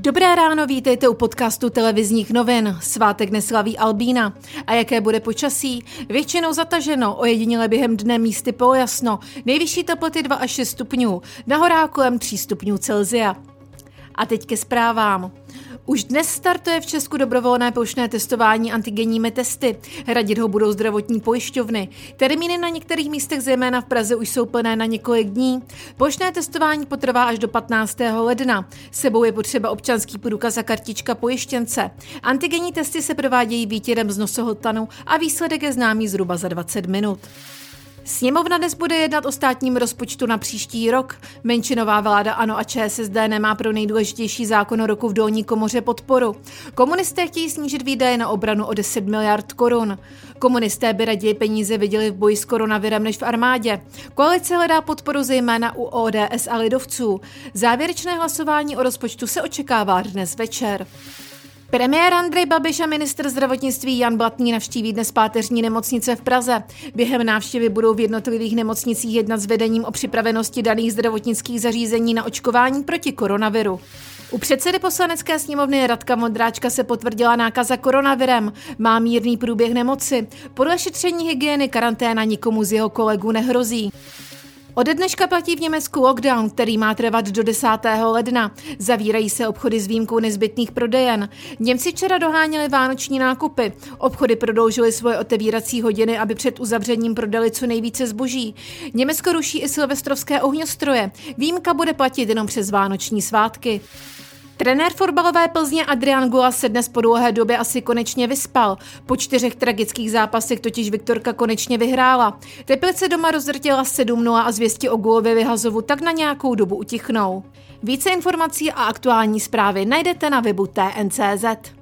Dobré ráno, vítejte u podcastu televizních novin. Svátek neslaví Albína. A jaké bude počasí? Většinou zataženo, ojediněle během dne místy polojasno. Nejvyšší teploty 2 až 6 stupňů, na horách kolem 3 stupňů Celzia. A teď ke zprávám. Už dnes startuje v Česku dobrovolné plošné testování antigenními testy. Hradit ho budou zdravotní pojišťovny. Termíny na některých místech, zejména v Praze, už jsou plné na několik dní. Plošné testování potrvá až do 15. ledna. Sebou je potřeba občanský průkaz a kartička pojištěnce. Antigenní testy se provádějí výtěrem z nosohltanu a výsledek je známý zhruba za 20 minut. Sněmovna dnes bude jednat o státním rozpočtu na příští rok. Menšinová vláda ANO a ČSSD nemá pro nejdůležitější zákon roku v dolní komoře podporu. Komunisté chtějí snížit výdaje na obranu o 10 miliard korun. Komunisté by raději peníze viděli v boji s koronavirem než v armádě. Koalice hledá podporu zejména u ODS a lidovců. Závěrečné hlasování o rozpočtu se očekává dnes večer. Premiér Andrej Babiš a ministr zdravotnictví Jan Blatný navštíví dnes páteřní nemocnice v Praze. Během návštěvy budou v jednotlivých nemocnicích jednat s vedením o připravenosti daných zdravotnických zařízení na očkování proti koronaviru. U předsedy poslanecké sněmovny Radka Modráčka se potvrdila nákaza koronavirem. Má mírný průběh nemoci. Podle šetření hygieny karanténa nikomu z jeho kolegů nehrozí. Ode dneška platí v Německu lockdown, který má trvat do 10. ledna. Zavírají se obchody s výjimkou nezbytných prodejen. Němci včera doháněli vánoční nákupy. Obchody prodloužily svoje otevírací hodiny, aby před uzavřením prodali co nejvíce zboží. Německo ruší i silvestrovské ohňostroje. Výjimka bude platit jenom přes vánoční svátky. Trenér fotbalové Plzně Adrian Gula se dnes po dlouhé době asi konečně vyspal. Po čtyřech tragických zápasech totiž Viktorka konečně vyhrála. Teplice doma rozrtěla 7-0 a zvěsti o Gulově vyhazovu tak na nějakou dobu utichnou. Více informací a aktuální zprávy najdete na webu TNCZ.